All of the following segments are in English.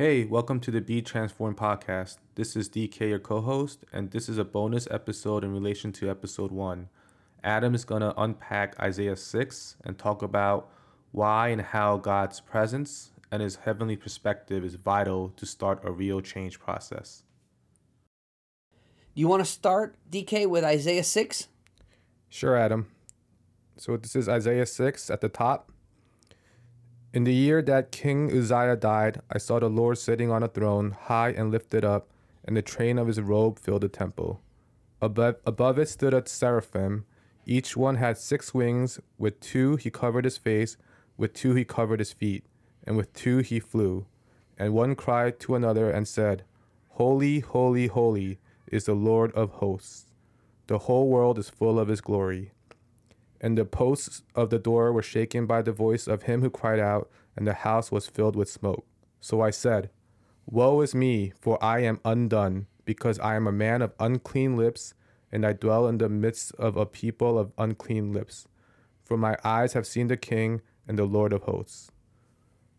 Hey, welcome to the Be Transformed podcast. This is DK, your co host, and this is a bonus episode in relation to episode one. Adam is going to unpack Isaiah 6 and talk about why and how God's presence and his heavenly perspective is vital to start a real change process. You want to start, DK, with Isaiah 6? Sure, Adam. So this is Isaiah 6 at the top. In the year that King Uzziah died, I saw the Lord sitting on a throne, high and lifted up, and the train of his robe filled the temple. Above, above it stood a seraphim. Each one had six wings. With two he covered his face, with two he covered his feet, and with two he flew. And one cried to another and said, Holy, holy, holy is the Lord of hosts. The whole world is full of his glory. And the posts of the door were shaken by the voice of him who cried out, and the house was filled with smoke. So I said, Woe is me, for I am undone, because I am a man of unclean lips, and I dwell in the midst of a people of unclean lips. For my eyes have seen the King and the Lord of hosts.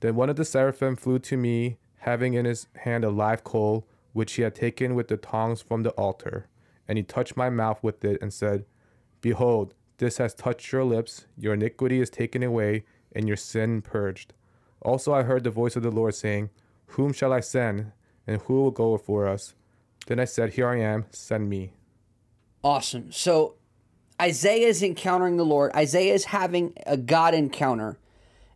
Then one of the seraphim flew to me, having in his hand a live coal, which he had taken with the tongs from the altar. And he touched my mouth with it, and said, Behold, this has touched your lips, your iniquity is taken away, and your sin purged. Also I heard the voice of the Lord saying, Whom shall I send, and who will go for us? Then I said, Here I am, send me. Awesome. So Isaiah is encountering the Lord. Isaiah is having a God encounter.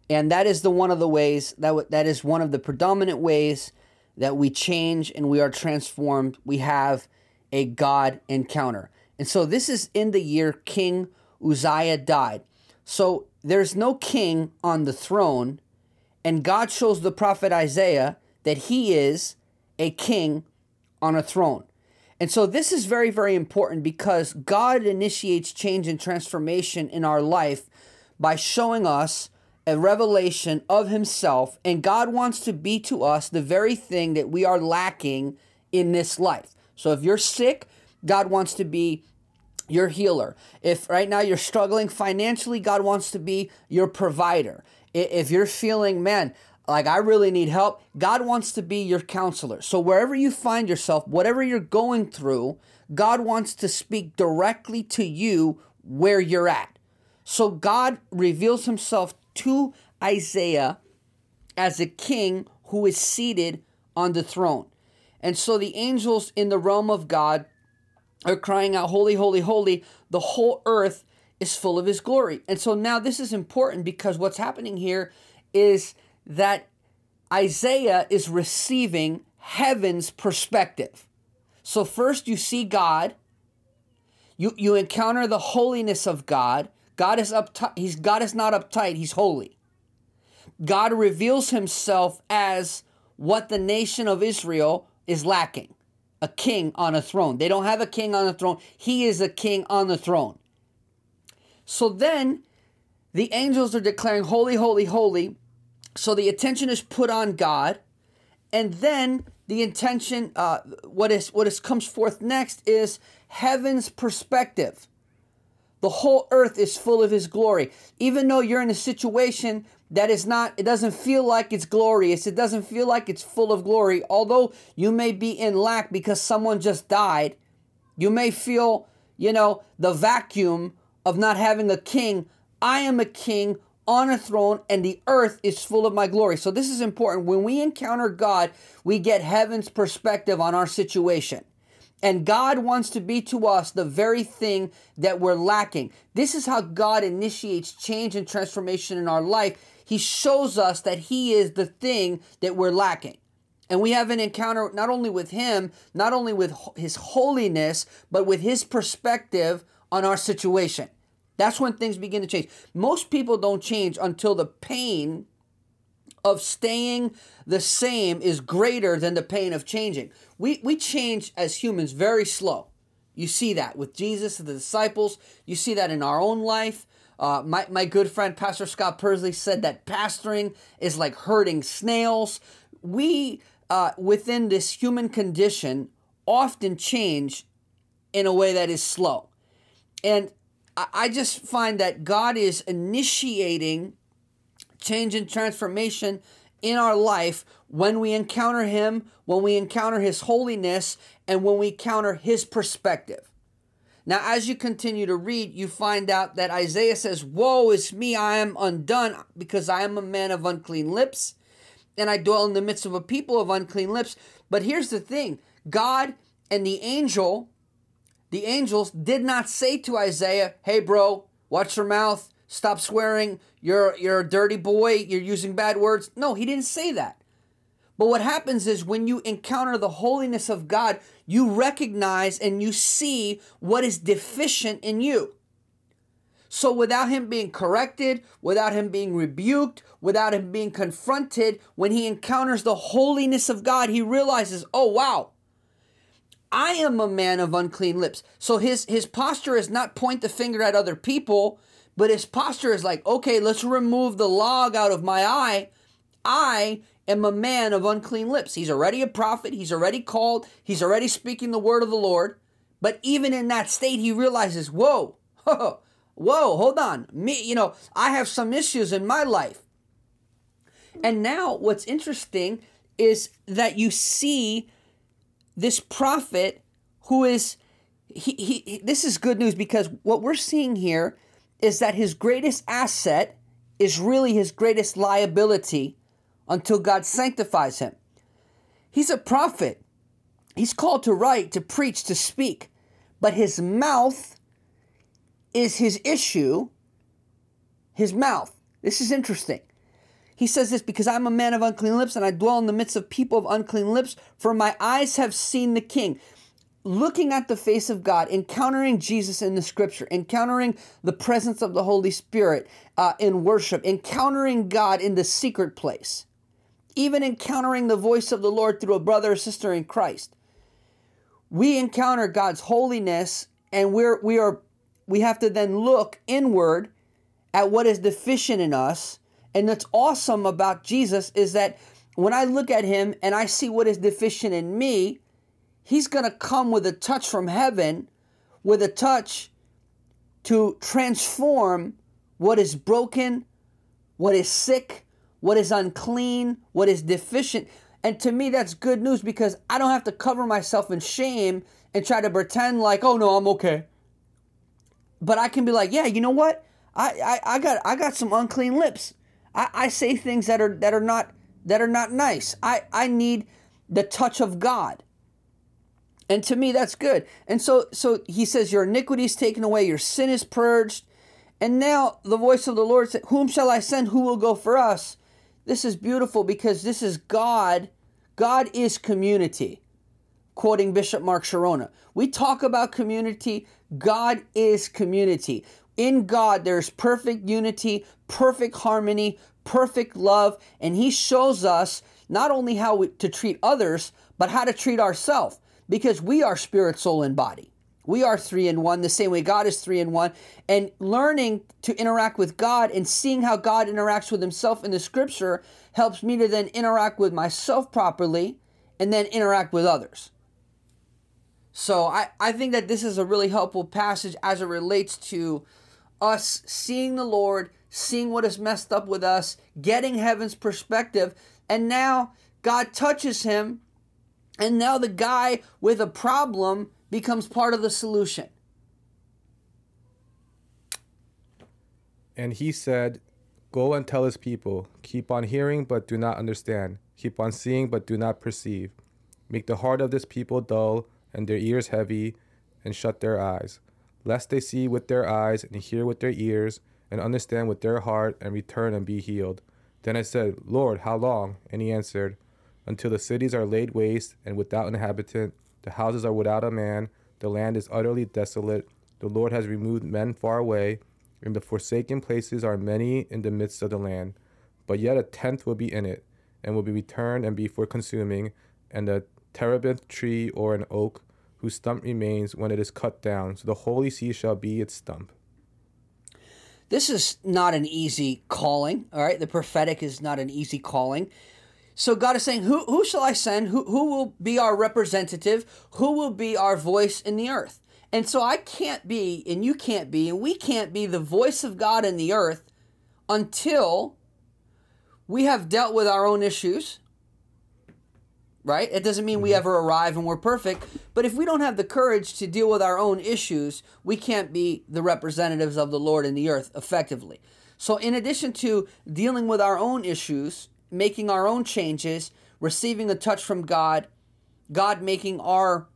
And that is the one of the ways that that is one of the predominant ways that we change and we are transformed. We have a God encounter. And so this is in the year King Uzziah died. So there's no king on the throne, and God shows the prophet Isaiah that he is a king on a throne. And so this is very, very important because God initiates change and transformation in our life by showing us a revelation of himself. And God wants to be to us the very thing that we are lacking in this life. So if you're sick, God wants to be your healer. If right now you're struggling financially, God wants to be your provider. If you're feeling, man, like I really need help, God wants to be your counselor. So wherever you find yourself, whatever you're going through, God wants to speak directly to you where you're at. So God reveals himself to Isaiah as a king who is seated on the throne. And so the angels in the realm of God are crying out, Holy, holy, holy. The whole earth is full of his glory. And so now this is important because what's happening here is that Isaiah is receiving heaven's perspective. So first you see God, you, you encounter the holiness of God. God is uptight, he's God is not uptight, he's holy. God reveals himself as what the nation of Israel is lacking a king on a throne. They don't have a king on a throne. He is a king on the throne. So then the angels are declaring, Holy, holy, holy. So the attention is put on God. And then the intention, uh, what is what is comes forth next is heaven's perspective. The whole earth is full of his glory. Even though you're in a situation that is not, it doesn't feel like it's glorious. It doesn't feel like it's full of glory. Although you may be in lack because someone just died, you may feel, you know, the vacuum of not having a king. I am a king on a throne and the earth is full of my glory. So this is important. When we encounter God, we get heaven's perspective on our situation. And God wants to be to us the very thing that we're lacking. This is how God initiates change and transformation in our life he shows us that He is the thing that we're lacking. And we have an encounter not only with Him, not only with His holiness, but with His perspective on our situation. That's when things begin to change. Most people don't change until the pain of staying the same is greater than the pain of changing. We, we change as humans very slow. You see that with Jesus and the disciples. You see that in our own life. Uh, my, my good friend Pastor Scott Persley said that pastoring is like herding snails. We, uh, within this human condition, often change in a way that is slow. And I, I just find that God is initiating change and transformation in our life when we encounter Him, when we encounter His holiness, and when we encounter His perspective. Now, as you continue to read, you find out that Isaiah says, Woe is me, I am undone, because I am a man of unclean lips, and I dwell in the midst of a people of unclean lips. But here's the thing God and the angel, the angels did not say to Isaiah, Hey, bro, watch your mouth, stop swearing, you're, you're a dirty boy, you're using bad words. No, he didn't say that. But what happens is when you encounter the holiness of God, you recognize and you see what is deficient in you. So without him being corrected, without him being rebuked, without him being confronted, when he encounters the holiness of God, he realizes, oh wow, I am a man of unclean lips. So his his posture is not point the finger at other people, but his posture is like, okay, let's remove the log out of my eye. I am a man of unclean lips. He's already a prophet, he's already called, he's already speaking the word of the Lord. But even in that state, he realizes, whoa, whoa, hold on. Me, you know, I have some issues in my life. And now what's interesting is that you see this prophet who is he, he this is good news because what we're seeing here is that his greatest asset is really his greatest liability until God sanctifies him. He's a prophet. He's called to write, to preach, to speak. But his mouth is his issue. His mouth. This is interesting. He says this because I'm a man of unclean lips and I dwell in the midst of people of unclean lips, for my eyes have seen the king looking at the face of God, encountering Jesus in the scripture, encountering the presence of the Holy Spirit uh, in worship, encountering God in the secret place even encountering the voice of the Lord through a brother or sister in Christ. We encounter God's holiness and we're we are we have to then look inward at what is deficient in us. And what's awesome about Jesus is that when I look at him and I see what is deficient in me, he's going to come with a touch from heaven, with a touch to transform what is broken, what is sick, what is unclean, what is deficient. And to me, that's good news because I don't have to cover myself in shame and try to pretend like, oh no, I'm okay. But I can be like, yeah, you know what? I, I, I got I got some unclean lips. I, I say things that are that are not that are not nice. I, I need the touch of God. And to me, that's good. And so so he says, Your iniquity is taken away, your sin is purged. And now the voice of the Lord said, Whom shall I send? Who will go for us? This is beautiful because this is God. God is community. Quoting Bishop Mark Chironna. We talk about community. God is community. In God, there's perfect unity, perfect harmony, perfect love, and He shows us not only how we, to treat others, but how to treat ourselves because we are spirit, soul, and body. We are three in one, the same way God is three in one. And learning to interact with God and seeing how God interacts with himself in the scripture helps me to then interact with myself properly and then interact with others. So I, I think that this is a really helpful passage as it relates to us seeing the Lord, seeing what is messed up with us, getting heaven's perspective, and now God touches him, and now the guy with a problem becomes part of the solution. And he said, Go and tell his people, keep on hearing, but do not understand, keep on seeing, but do not perceive. Make the heart of this people dull, and their ears heavy, and shut their eyes, lest they see with their eyes, and hear with their ears, and understand with their heart, and return and be healed. Then I said, Lord, how long? And he answered, Until the cities are laid waste and without inhabitant, the houses are without a man, the land is utterly desolate. The Lord has removed men far away, and the forsaken places are many in the midst of the land. But yet a tenth will be in it, and will be returned and be for consuming, and a terebinth tree or an oak, whose stump remains when it is cut down, so the holy sea shall be its stump. This is not an easy calling, all right? The prophetic is not an easy calling. So God is saying, who, who shall I send? Who, who will be our representative? Who will be our voice in the earth? And so I can't be, and you can't be, and we can't be the voice of God in the earth until we have dealt with our own issues, right? It doesn't mean we Mm-hmm. ever arrive and we're perfect, but if we don't have the courage to deal with our own issues, we can't be the representatives of the Lord in the earth effectively. So, in addition to dealing with our own issues, making our own changes, receiving a touch from God, God making our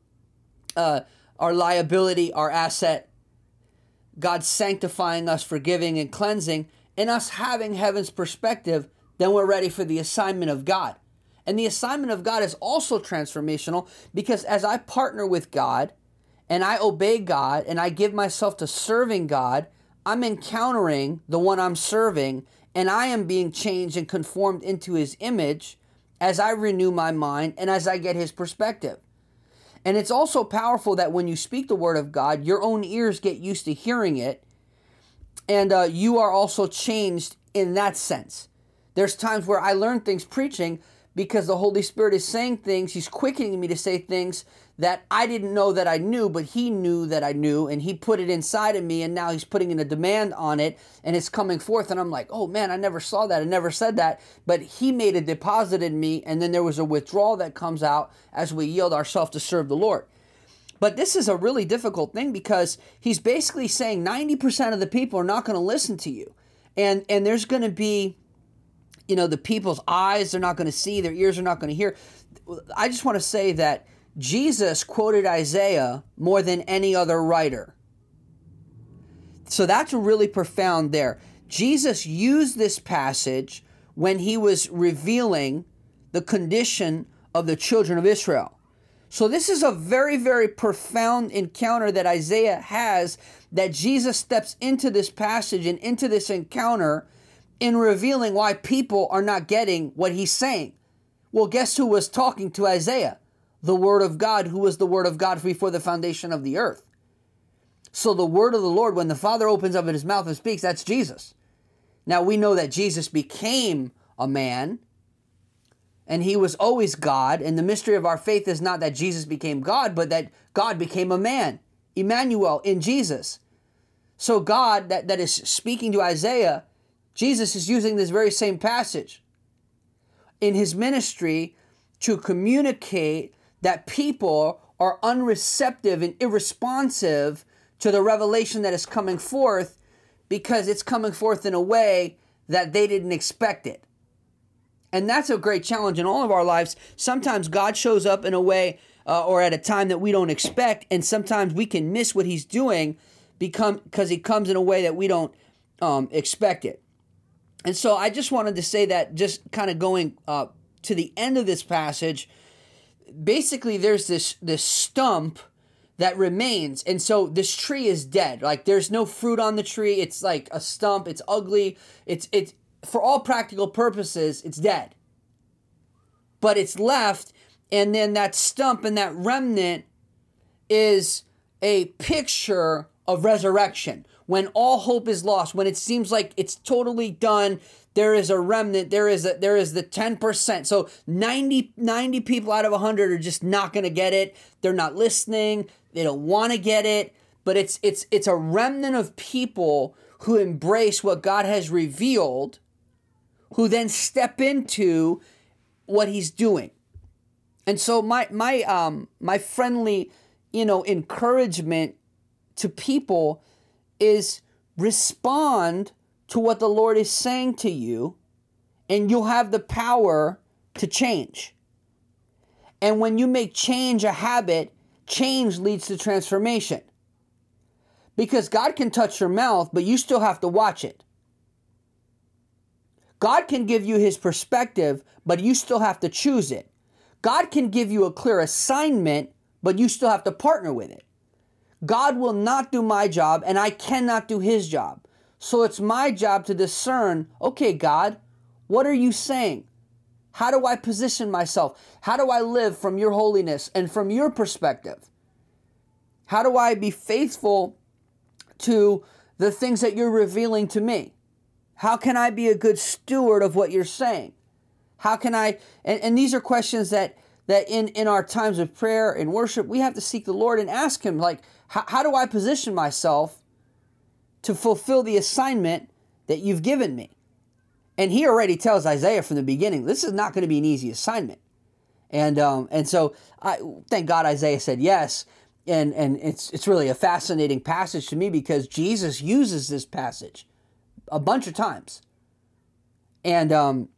uh, our liability our asset, God sanctifying us, forgiving and cleansing, and us having heaven's perspective, then we're ready for the assignment of God. And the assignment of God is also transformational because as I partner with God and I obey God and I give myself to serving God, I'm encountering the one I'm serving and I am being changed and conformed into his image as I renew my mind and as I get his perspective. And it's also powerful that when you speak the word of God, your own ears get used to hearing it, and uh, you are also changed in that sense. There's times where I learn things preaching because the Holy Spirit is saying things, He's quickening me to say things that I didn't know that I knew, but He knew that I knew, and He put it inside of me, and now He's putting in a demand on it, and it's coming forth. And I'm like, oh man, I never saw that, I never said that, but He made a deposit in me, and then there was a withdrawal that comes out as we yield ourselves to serve the Lord. But this is a really difficult thing because he's basically saying 90% of the people are not going to listen to you. And and there's going to be you know the people's eyes they're not going to see, their ears are not going to hear. I just want to say that Jesus quoted Isaiah more than any other writer. So that's really profound there. Jesus used this passage when he was revealing the condition of the children of Israel. So this is a very, very profound encounter that Isaiah has that Jesus steps into this passage and into this encounter in revealing why people are not getting what he's saying. Well, guess who was talking to Isaiah? The Word of God, who was the Word of God before the foundation of the earth. So the Word of the Lord, when the Father opens up in his mouth and speaks, that's Jesus. Now we know that Jesus became a man and he was always God. And the mystery of our faith is not that Jesus became God, but that God became a man, Emmanuel in Jesus. So God, that, that is speaking to Isaiah, Jesus is using this very same passage in his ministry to communicate that people are unreceptive and irresponsive to the revelation that is coming forth because it's coming forth in a way that they didn't expect it. And that's a great challenge in all of our lives. Sometimes God shows up in a way uh, or at a time that we don't expect, and sometimes we can miss what He's doing because He comes in a way that we don't um, expect it. And so I just wanted to say that, just kind of going uh, to the end of this passage. Basically, there's this this stump that remains, and so this tree is dead. Like there's no fruit on the tree. It's like a stump. It's ugly. It's it's for all practical purposes, it's dead. But it's left, and then that stump and that remnant is a picture of resurrection. When all hope is lost, when it seems like it's totally done, there is a remnant, there is a there is the 10%. So 90, 90 people out of 100 are just not going to get it. They're not listening, they don't want to get it, but it's it's it's a remnant of people who embrace what God has revealed who then step into what he's doing. And so my my um my friendly, you know, encouragement to people is respond to what the Lord is saying to you and you'll have the power to change. And when you make change a habit, change leads to transformation. Because God can touch your mouth, but you still have to watch it. God can give you his perspective, but you still have to choose it. God can give you a clear assignment, but you still have to partner with it. God will not do my job, and I cannot do his job. So it's my job to discern okay, God, what are you saying? How do I position myself? How do I live from your holiness and from your perspective? How do I be faithful to the things that you're revealing to me? How can I be a good steward of what you're saying? How can I and, and these are questions that that in, in our times of prayer and worship, we have to seek the Lord and ask Him, like, how, how do I position myself to fulfill the assignment that you've given me? And he already tells Isaiah from the beginning, this is not going to be an easy assignment. And um, and so I thank God Isaiah said yes. And and it's it's really a fascinating passage to me because Jesus uses this passage a bunch of times. And um,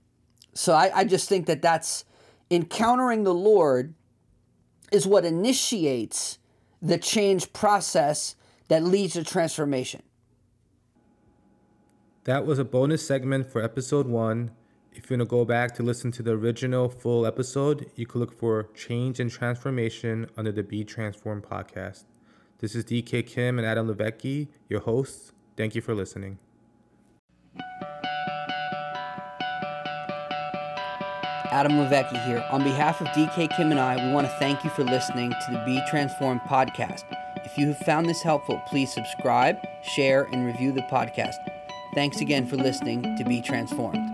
so I, I just think that that's encountering the Lord is what initiates the change process that leads to transformation. That was a bonus segment for episode one. If you want to go back to listen to the original full episode, you can look for Change and Transformation under the Be Transformed podcast. This is DK Kim and Adam LiVecchi, your hosts. Thank you for listening. Adam LiVecchi here. On behalf of DK Kim and I, we want to thank you for listening to the Be Transformed podcast. If you have found this helpful, please subscribe, share, and review the podcast. Thanks again for listening to Be Transformed.